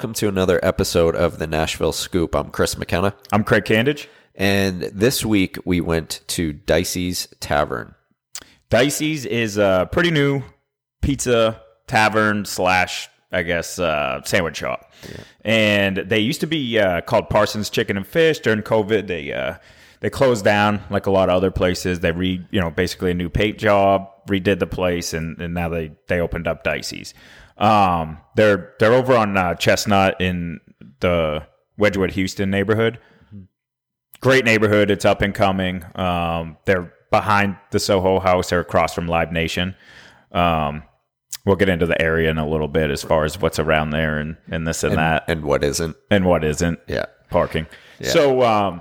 welcome to another episode of the Nashville Scoop. I'm Chris McKenna, I'm Craig Candage. and this week we went to Dicey's Tavern. Dicey's is a pretty new pizza tavern slash, I guess, uh, sandwich shop. And they used to be uh, called Parsons Chicken and Fish. During COVID, they uh, they closed down like a lot of other places. They re you know basically a new paint job, redid the place, and, and now they they opened up Dicey's. Um, they're they're over on uh, Chestnut in the Wedgewood Houston neighborhood. great neighborhood. It's up and coming. Um, they're behind the Soho House. They're across from Live Nation. Um, we'll get into the area in a little bit as far as what's around there and, and this and, that And what isn't? and what isn't Yeah. parking. So um,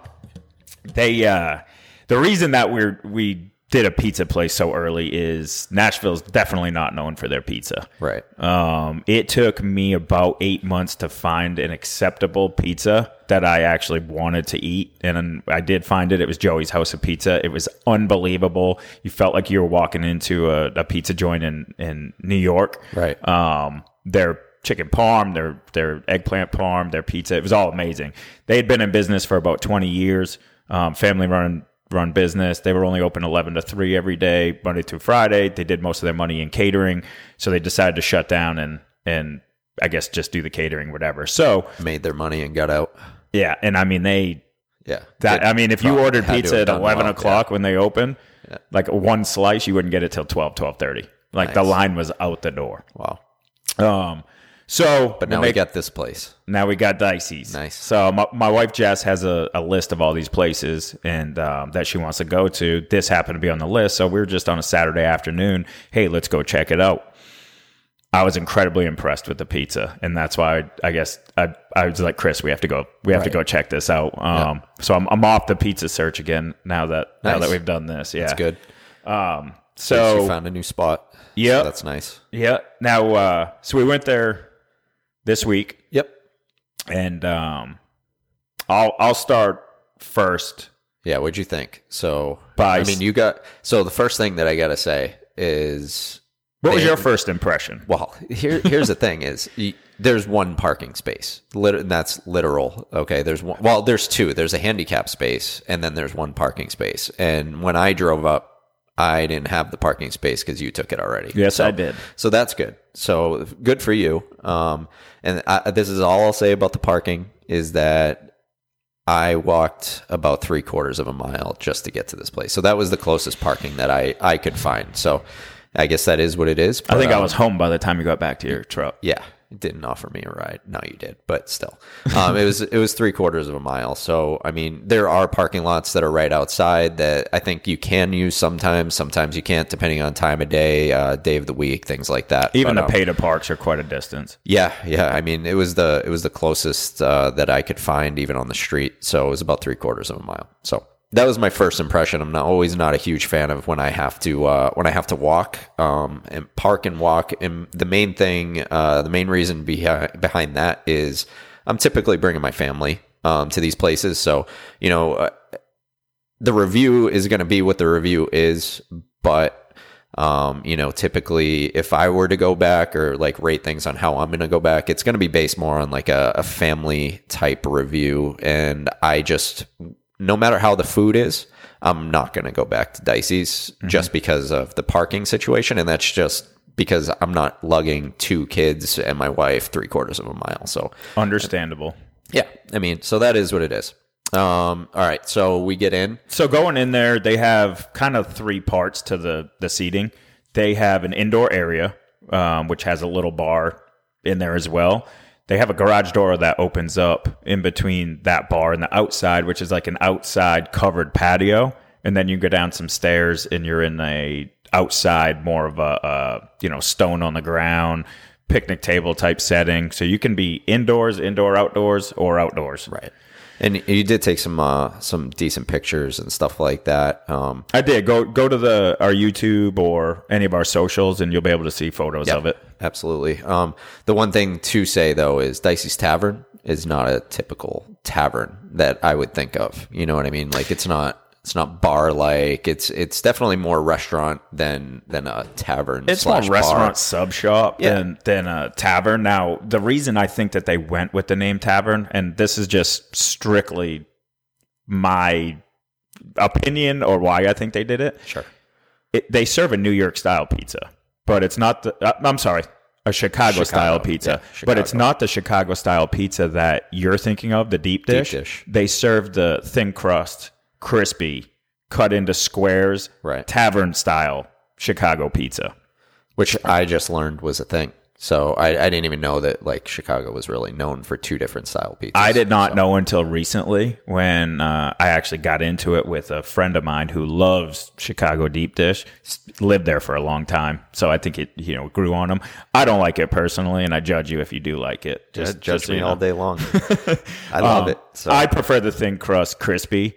they uh, the reason that we're we did a pizza place so early is Nashville's definitely not known for their pizza. Right. Um, it took me about eight months to find an acceptable pizza that I actually wanted to eat, and I did find it. It was Joey's House of Pizza. It was unbelievable. You felt like you were walking into a, a pizza joint in in New York. Right. Um, their chicken parm, their their eggplant parm, their pizza. It was all amazing. They had been in business for about twenty years. Um, family run run business. They were only open eleven to three every day, Monday through Friday. They did most of their money in catering, so they decided to shut down and and I guess just do the catering, whatever. So Made their money and got out. yeah, and I mean they Yeah. that I mean if you ordered pizza at eleven well, o'clock when they open, like one slice, you wouldn't get it till 12, 12.30. Like the line was out the door. Wow. Um, so But now we got this place. now we got Dicey's. Nice. So my, my wife Jess has a, a list of all these places and um, that she wants to go to. This happened to be on the list, so we were just on a Saturday afternoon. Hey, let's go check it out. I was incredibly impressed with the pizza, and that's why I, I guess I, I was like, Chris, we have to go. We have to go check this out. Um, So I'm, I'm off the pizza search again now that now that we've done this. Yeah, It's good. Um, So so you found a new spot. Yeah, So that's nice. yeah. Now, uh, so we went there this week. Yep. and um, I'll I'll start first. Yeah, what'd you think? So, By I mean, you got. So the first thing that I gotta say is, What was they- your first impression? well, here, here's the thing: is y- there's one parking space, lit- and that's literal. Okay, there's one. Well, there's two. There's a handicap space, and then there's one parking space. And when I drove up, I didn't have the parking space because you took it already. Yes, So- I did. So that's good. So good for you. Um, and I, this is all I'll say about the parking is that I walked about three quarters of a mile just to get to this place. So that was the closest parking that I, I could find. So I guess that is what it is. I think but, I um, was home by the time you got back to your truck. yeah, didn't offer me a ride. No, you did, but still, um, it was it was three quarters of a mile. So I mean, there are parking lots that are right outside that I think you can use sometimes. Sometimes you can't, depending on time of day, uh, day of the week, things like that. Even But, the um, pay to parks are quite a distance. yeah, yeah. I mean, it was the it was the closest uh, that I could find, even on the street. So it was about three quarters of a mile. So that was my first impression. I'm not always not a huge fan of when I have to uh, when I have to walk um, and park and walk. And the main thing, uh, the main reason behind behind that is I'm typically bringing my family um, to these places. So you know, uh, the review is going to be what the review is, but um, you know, typically if I were to go back or like rate things on how I'm going to go back, it's going to be based more on like a, a family type review. And I just, no matter how the food is, I'm not going to go back to Dicey's just because of the parking situation. And that's just because I'm not lugging two kids and my wife three quarters of a mile. So Understandable. yeah, I mean, so that is what it is. Um, all right. So we get in. So going in there, they have kind of three parts to the the seating. They have an indoor area, um, which has a little bar in there as well. They have a garage door that opens up in between that bar and the outside, which is like an outside covered patio. And then you go down some stairs and you're in a outside, more of a, uh, you know, stone on the ground, picnic table type setting. So you can be indoors, indoor, outdoors, or outdoors. Right. And you did take some uh, some decent pictures and stuff like that. Um, I did go go to the our YouTube or any of our socials, and you'll be able to see photos of it. Absolutely. Um, the one thing to say though is Dicey's Tavern is not a typical tavern that I would think of. You know what I mean? Like it's not It's not bar like. It's it's definitely more restaurant than than a tavern. It's more restaurant bar. sub shop Yeah. than than a tavern. Now, the reason I think that they went with the name tavern, and this is just strictly my opinion or why I think they did it. Sure. it they serve a New York style pizza, but it's not the. Uh, I'm sorry, a Chicago, style pizza, yeah, but it's not the Chicago style pizza that you're thinking of, the deep dish. dish. They serve the thin crust, crispy, cut into squares, Right. tavern style Chicago pizza. Which I just learned was a thing. So I, I didn't even know that like Chicago was really known for two different style pizzas. I did not know until recently when uh, I actually got into it with a friend of mine who loves Chicago deep dish. Lived there for a long time, so I think it you know grew on him. I don't like it personally, and I judge you if you do like it. Just Just judge just, me you know. all day long. I love Um, it. So I prefer the thin crust, crispy,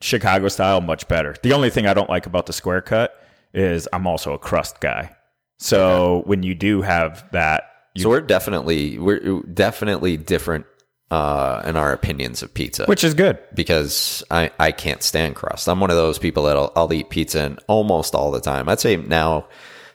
Chicago style, much better. The only thing I don't like about the square cut is I'm also a crust guy. So when you do have that, you, so we're definitely we're definitely different uh, in our opinions of pizza. which is good. because I, I can't stand crust. I'm one of those people that I'll, I'll eat pizza almost all the time. I'd say now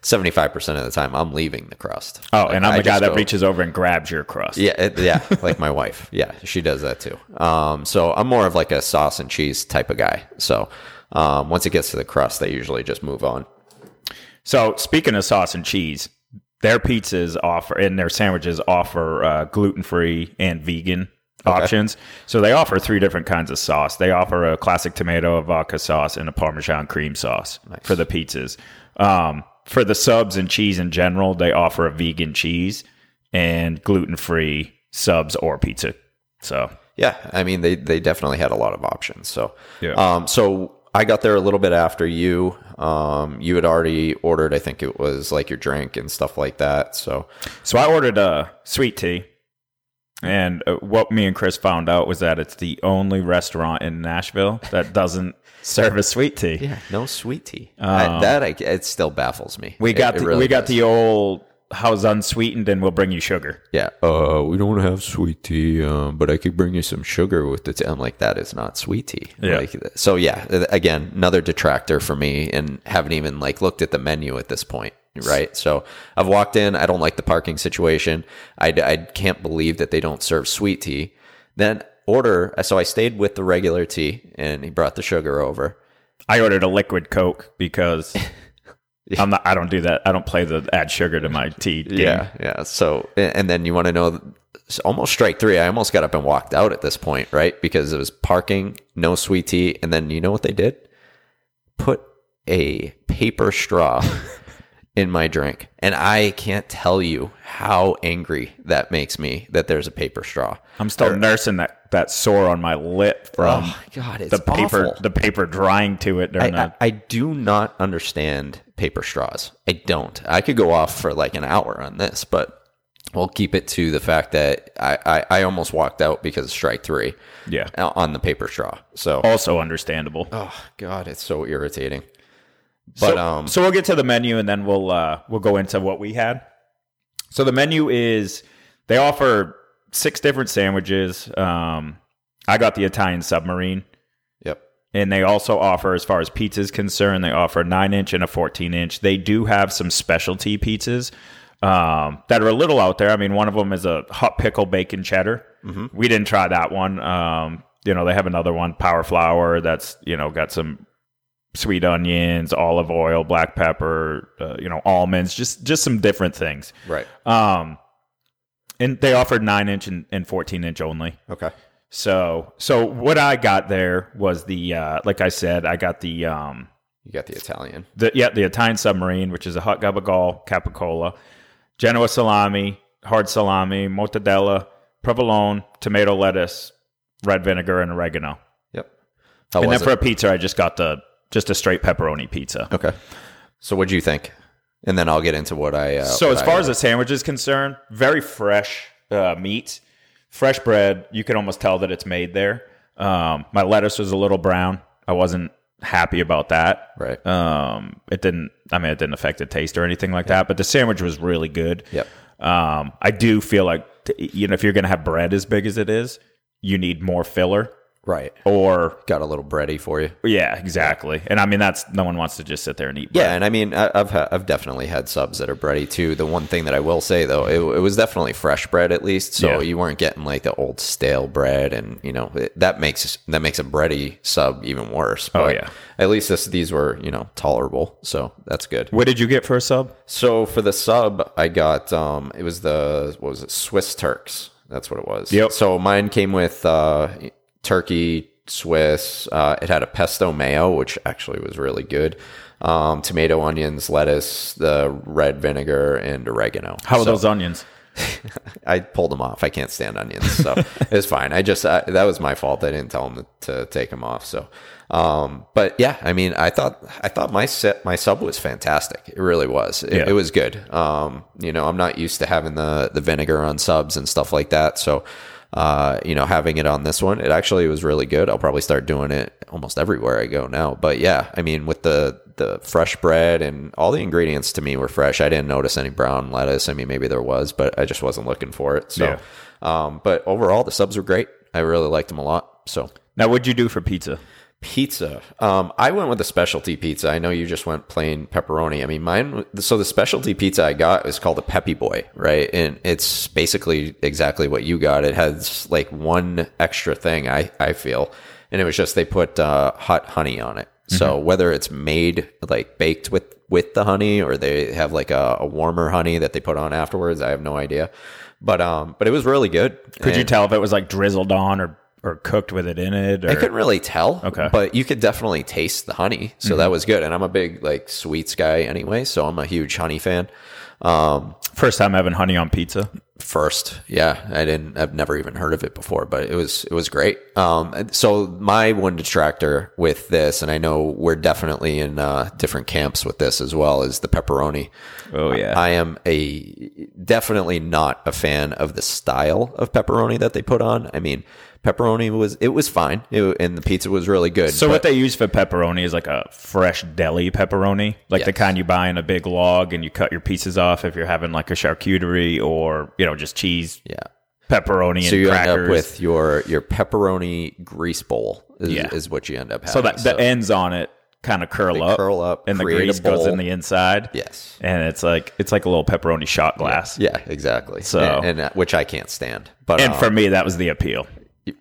75% of the time I'm leaving the crust. Oh, Like, and I'm I the guy that go- reaches over and grabs your crust. Yeah, it, yeah, like my wife. Yeah, she does that too. Um, so I'm more of like a sauce and cheese type of guy. So um, once it gets to the crust, they usually just move on. So speaking of sauce and cheese, their pizzas offer and their sandwiches offer uh, gluten free and vegan options. So they offer three different kinds of sauce. They offer a classic tomato, a vodka sauce, and a Parmesan cream sauce for the pizzas. Um, for the subs and cheese in general, they offer a vegan cheese and gluten free subs or pizza. So Yeah, I mean they they definitely had a lot of options. So Yeah. um, so I got there a little bit after you. Um, you had already ordered, I think it was like your drink and stuff like that. So So I ordered a sweet tea. And uh, what me and Chris found out was that it's the only restaurant in Nashville that doesn't serve a sweet tea. yeah, no sweet tea. I, that I, it still baffles me. Um, We got it the, really we got does. the old how's unsweetened and we'll bring you sugar. yeah. Uh, we don't have sweet tea, um, but I could bring you some sugar with the tea. I'm like, that is not sweet tea. Yeah. Like, so yeah, again, another detractor for me, and haven't even like looked at the menu at this point. Right. So I've walked in. I don't like the parking situation. I, I can't believe that they don't serve sweet tea. Then order. So I stayed with the regular tea, and he brought the sugar over. I ordered a liquid Coke because I'm not I don't do that. I don't play the add sugar to my tea. game. Yeah, yeah. So, and and then you want to know, almost strike three. I almost got up and walked out at this point, right? Because it was parking, no sweet tea, and then you know what they did? Put a paper straw in my drink, and I can't tell you how angry that makes me that there's a paper straw. I'm still nursing that, that sore on my lip from oh God, it's the paper awful. the paper drying to it during I, I, I do not understand paper straws. I don't. I could go off for like an hour on this, but we'll keep it to the fact that I, I, I almost walked out because of strike three yeah. on the paper straw. So, Also understandable. oh God, it's so irritating. So, But um, so we'll get to the menu and then we'll uh, we'll go into what we had. So the menu is they offer six different sandwiches. Um, I got the Italian submarine, yep, and they also offer, as far as pizza is concerned, they offer a nine inch and a fourteen inch. They do have some specialty pizzas um, that are a little out there. I mean, one of them is a hot pickle bacon cheddar. Mm-hmm. We didn't try that one. Um, you know, they have another one, power flour, that's you know got some sweet onions, olive oil, black pepper, uh, you know, almonds, just just some different things. right, Um, and they offered nine inch and, and fourteen inch only. okay, So so what I got there was the uh, like I said, I got the um you got the Italian. the yeah the Italian submarine, which is a hot gabagool capicola, Genoa salami, hard salami, mortadella, provolone, tomato lettuce, red vinegar, and oregano. Yep. How and then for a pizza, I just got the just a straight pepperoni pizza. okay. So, what do you think? And then I'll get into what I. Uh, So what as I- far as the sandwich is concerned, very fresh uh, meat, fresh bread. You can almost tell that it's made there. Um, my lettuce was a little brown. I wasn't happy about that. right, Um, it didn't. I mean, it didn't affect the taste or anything like that. But the sandwich was really good. Yep. Um, I do feel like you know if you're going to have bread as big as it is, you need more filler. Right. or Got a little bready for you. yeah, exactly. And I mean, that's no one wants to just sit there and eat. Yeah, and I mean, I, I've ha- I've definitely had subs that are bready too. The one thing that I will say though, it, it was definitely fresh bread at least, so Yeah. you weren't getting like the old stale bread, and you know it, that makes that makes a bready sub even worse. Oh, yeah. at least this, these were you know tolerable, so that's good. What did you get for a sub? So for the sub, I got um, it was the what was it, Swiss Turks. That's what it was. Yep. So mine came with uh, turkey, Swiss. Uh, it had a pesto mayo, which actually was really good. Um, tomato, onions, lettuce, the red vinegar, and oregano. How are So- those onions? I pulled them off. I can't stand onions, so it's fine. I just I, that was my fault. I didn't tell them to, to take them off. So, um, but yeah, I mean, I thought I thought my set my sub was fantastic. It really was. It, Yeah. it was good. Um, you know, I'm not used to having the the vinegar on subs and stuff like that. So, uh, you know, having it on this one, it actually was really good. I'll probably start doing it almost everywhere I go now. But yeah, I mean, with the the fresh bread and all the ingredients to me were fresh. I didn't notice any brown lettuce. I mean, maybe there was, but I just wasn't looking for it. So, Yeah. um, but overall, the subs were great. I really liked them a lot. So, Now, what'd you do for pizza? Pizza. Um, I went with a specialty pizza. I know you just went plain pepperoni. I mean, mine. So the specialty pizza I got is called a Peppy Boy, right? And it's basically exactly what you got. It has like one extra thing. I I feel, and it was just they put uh, hot honey on it. So whether it's made like baked with with the honey or they have like a, a warmer honey that they put on afterwards, I have no idea. But um, but it was really good. Could you tell if it was like drizzled on or or cooked with it in it? Or, I couldn't really tell. Okay. But you could definitely taste the honey. So that was good. And I'm a big like sweets guy anyway. So I'm a huge honey fan. Um, First time having honey on pizza. first, yeah, I didn't, I've never even heard of it before, but it was, it was great. Um, so my one detractor with this, and I know we're definitely in, uh, different camps with this as well, is the pepperoni. Oh yeah. I am a definitely not a fan of the style of pepperoni that they put on. I mean, pepperoni was it was fine, it, and the pizza was really good. so but- what they use for pepperoni is like a fresh deli pepperoni, like the kind you buy in a big log and you cut your pieces off if you're having like a charcuterie or you know just cheese, yeah. pepperoni, and So you crackers. end up with your your pepperoni grease bowl is, Yeah. is what you end up having. so that the ends on it kind of curl They up, curl up, and the grease goes in the inside. yes, and it's like it's like a little pepperoni shot glass. yeah, exactly. So- and, and that- which I can't stand. But And um, for me, that was the appeal.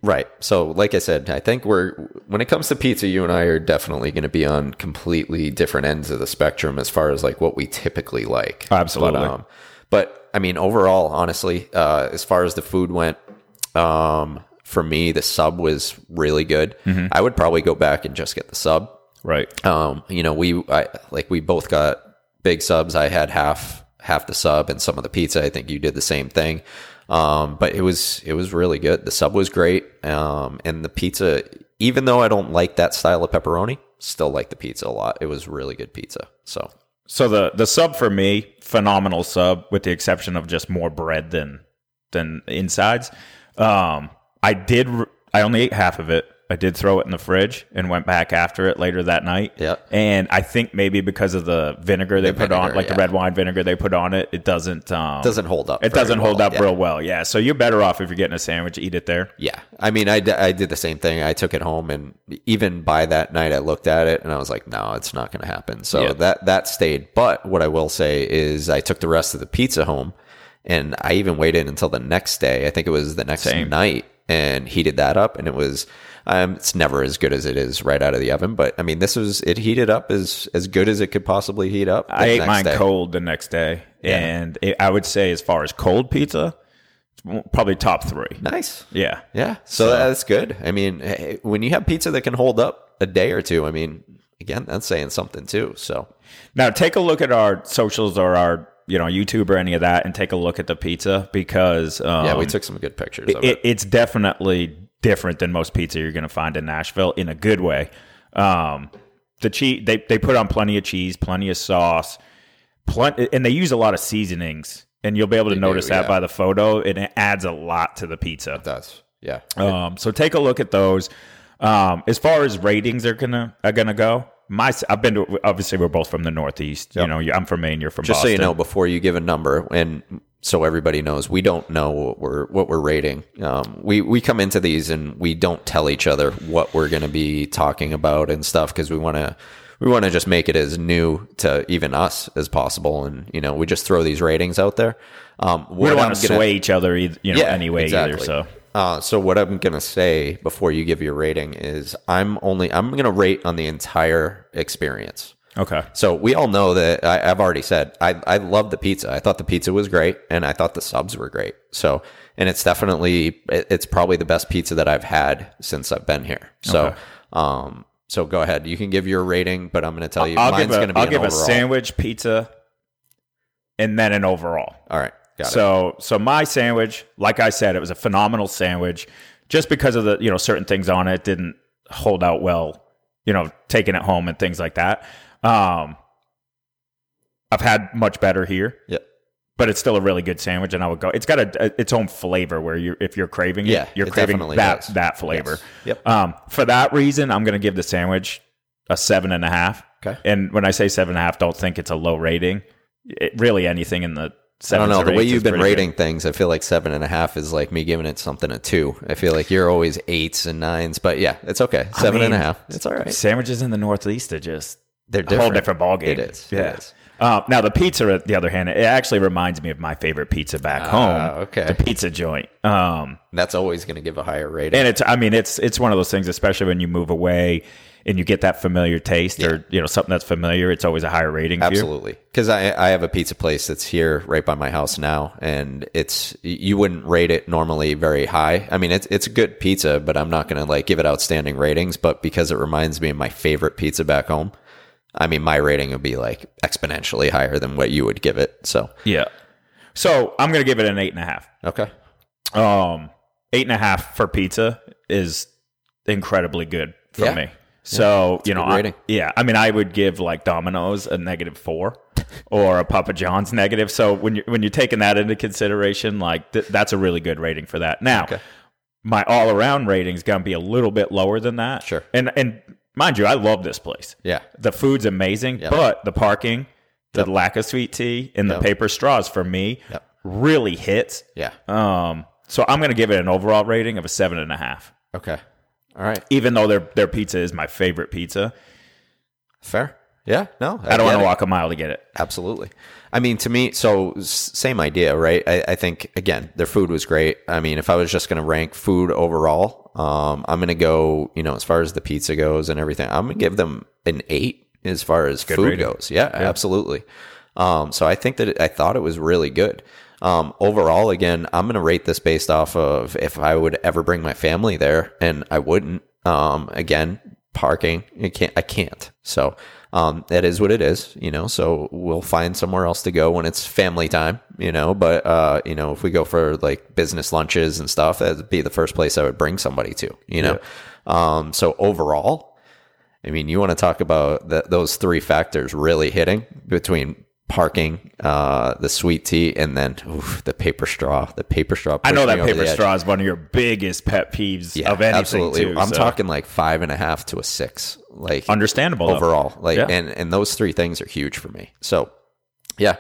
Right. So, like I said, I think we're when it comes to pizza, you and I are definitely going to be on completely different ends of the spectrum as far as like what we typically like. Absolutely. But, um, but I mean, overall, honestly, uh, as far as the food went, um, for me, the sub was really good. I would probably go back and just get the sub. Right. Um, you know, we I like we both got big subs. I had half half the sub and some of the pizza. I think you did the same thing. Um, but it was it was really good. The sub was great. Um, and the pizza, even though I don't like that style of pepperoni, still like the pizza a lot. It was really good pizza. So So the the sub for me, phenomenal sub, with the exception of just more bread than than insides. Um, I did. I only ate half of it. I did throw it in the fridge and went back after it later that night. Yep. And I think maybe because of the vinegar they put on, vinegar, like the red wine vinegar they put on it, it doesn't um, doesn't hold up. it doesn't hold well. up Yeah. real well. Yeah. So you're better off if you're getting a sandwich, eat it there. Yeah. I mean, I, d- I did the same thing. I took it home, and even by that night, I looked at it and I was like, no, it's not going to happen. So Yeah. that, that stayed. But what I will say is, I took the rest of the pizza home, and I even waited until the next day. I think it was the next Same. night, and heated that up, and it was. Um, it's never as good as it is right out of the oven, but I mean, this was it heated up as as good as it could possibly heat up. I ate mine day. cold the next day, Yeah. and it, I would say as far as cold pizza, probably top three. Nice. Yeah. Yeah, so, that's good. I mean, hey, when you have pizza that can hold up a day or two, I mean, again, that's saying something too. So Now take a look at our socials or our you know YouTube or any of that, and take a look at the pizza because um, yeah, we took some good pictures of it, it. it's definitely different than most pizza you're going to find in Nashville in a good way. Um, the cheese they they put on plenty of cheese, plenty of sauce, plenty, and they use a lot of seasonings. And you'll be able to notice that yeah. by the photo, and it adds a lot to the pizza. That's yeah. Um, so take a look at those. Um, as far as ratings are gonna are gonna go, my I've been to obviously we're both from the Northeast. You know, I'm from Maine. You're from Just Boston. so you know, before you give a number, and so everybody knows we don't know what we're what we're rating. Um, we we come into these and we don't tell each other what we're going to be talking about and stuff because we want to we want to just make it as new to even us as possible. And you know, we just throw these ratings out there. Um, We don't want to sway each other, either, you know, Yeah, anyway either. So Uh, so what I'm gonna say before you give your rating is I'm only I'm gonna rate on the entire experience. okay, So we all know that I, I've already said I I love the pizza. I thought the pizza was great, and I thought the subs were great. So and it's definitely it- it's probably the best pizza that I've had since I've been here. So Okay. um so go ahead. You can give your rating, but I'm going to tell you I'll mine's a going to be I'll give a sandwich, pizza, and then an overall. All right, got it. So so my sandwich, like I said, it was a phenomenal sandwich. Just because of the you know certain things on it didn't hold out well, you know, taking it home and things like that. Um, I've had much better here, Yeah, but it's still a really good sandwich, and I would go. It's got a, a- its own flavor where you if you're craving it, Yeah, you're it craving that does. that flavor. Yes. Yep. Um, for that reason, I'm going to give the sandwich a seven and a half. Okay. And when I say seven and a half, don't think it's a low rating. It, really, anything in the I don't know the way you've been pretty good. rating things. I feel like seven and a half is like me giving it something a two. I feel like you're always eights and nines, but yeah, it's okay. Seven and a half. It's all right. Sandwiches in the Northeast are just They're a different. whole different ballgame. It is. Yeah. is. Uh, now the pizza, at the other hand, it actually reminds me of my favorite pizza back home. Ah, okay. The pizza joint. Um, That's always going to give a higher rating. and it's, I mean, it's it's one of those things, especially when you move away and you get that familiar taste or you know something that's familiar. It's always a higher rating. Absolutely, because I I have a pizza place that's here right by my house now, and it's you wouldn't rate it normally very high. I mean, it's it's a good pizza, but I'm not gonna like give it outstanding ratings. But because it reminds me of my favorite pizza back home, I mean, my rating would be like exponentially higher than what you would give it. So Yeah. So I'm gonna give it an eight and a half. okay, Um, eight and a half for pizza is incredibly good for Yeah. me. So you know, I- yeah, I mean, I would give like Domino's a negative four, or a Papa John's negative. So when you when you're taking that into consideration, like th- that's a really good rating for that. Now, Okay. my all around rating is gonna be a little bit lower than that. Sure. and and mind you, I love this place. yeah, The food's amazing, but the parking, the lack of sweet tea, and the paper straws for me Yep. really hits. yeah, Um, so I'm going to give it an overall rating of a seven and a half, okay, all right, even though their their pizza is my favorite pizza. fair. Yeah, no, I don't want to walk a mile to get it. Absolutely. I mean, to me, so same idea, right? I, I think again, their food was great. I mean, if I was just going to rank food overall, um, I'm going to go, you know, as far as the pizza goes and everything, I'm going to give them an eight as far as food rating. goes. Yeah, absolutely. Um, so I think that it, I thought it was really good. Um, overall, again, I'm going to rate this based off of if I would ever bring my family there, and I wouldn't. Um, again, parking, I can't. I can't. So um, that is what it is, you know. So we'll find somewhere else to go when it's family time, you know. But uh, you know, if we go for like business lunches and stuff, that'd be the first place I would bring somebody to, you know. Um, so overall, I mean, you want to talk about th those three factors really hitting between parking, uh, the sweet tea, and then oof, the paper straw. The paper straw. I know that paper straw is one of your biggest pet peeves Yeah, of anything. absolutely. too, I'm so- talking like five and a half to a six. Like understandable though. overall like Yeah. and and those three things are huge for me so yeah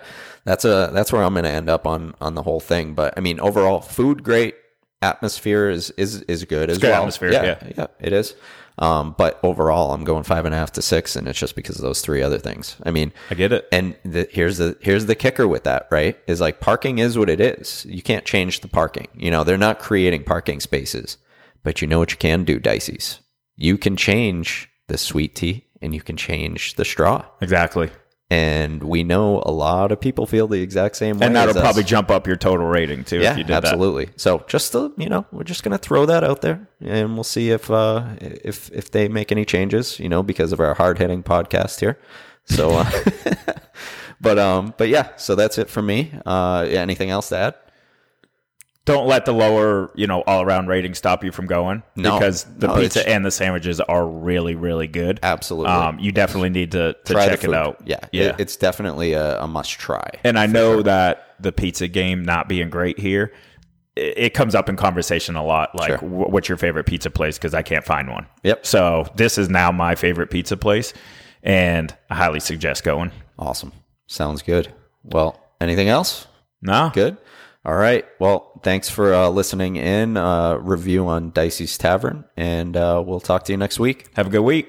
that's a that's where i'm going to end up on on the whole thing but i mean overall food great atmosphere is is is good as good well atmosphere, yeah, yeah. yeah it is um but overall i'm going five and a half to six and it's just because of those three other things i mean I get it. and the, here's the here's the kicker with that, right? Is like parking is what it is. You can't change the parking. You know, they're not creating parking spaces. But you know what you can do, Dicey's? You can change the sweet tea and you can change the straw. Exactly. And we know a lot of people feel the exact same way. And that'll as us. probably jump up your total rating too yeah, if you did absolutely. So just to, you know, we're just gonna throw that out there, and we'll see if uh, if if they make any changes, you know, because of our hard hitting podcast here. So, uh, but um, but yeah, so that's it for me. Uh, anything else to add? Don't let the lower, you know, all around rating stop you from going No. because the No, pizza and the sandwiches are really, really good. Absolutely. Um, you definitely need to, to Try check it out. Yeah, yeah. It, it's definitely a, a must try. And I know that the pizza game not being great here, it, it comes up in conversation a lot. Like, Sure. wh- what's your favorite pizza place? Because I can't find one. Yep. So this is now my favorite pizza place, and I highly suggest going. Awesome. Sounds good. Well, anything else? No, Good. All right. Well, thanks for uh, listening in. Uh, review on Dicey's Tavern, and uh, we'll talk to you next week. Have a good week.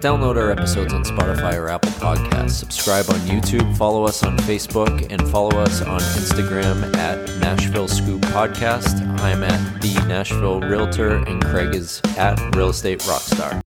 Download our episodes on Spotify or Apple Podcasts. Subscribe on YouTube. Follow us on Facebook and follow us on Instagram at Nashville Scoop Podcast. I'm at the Nashville Realtor, and Craig is at Real Estate Rockstar.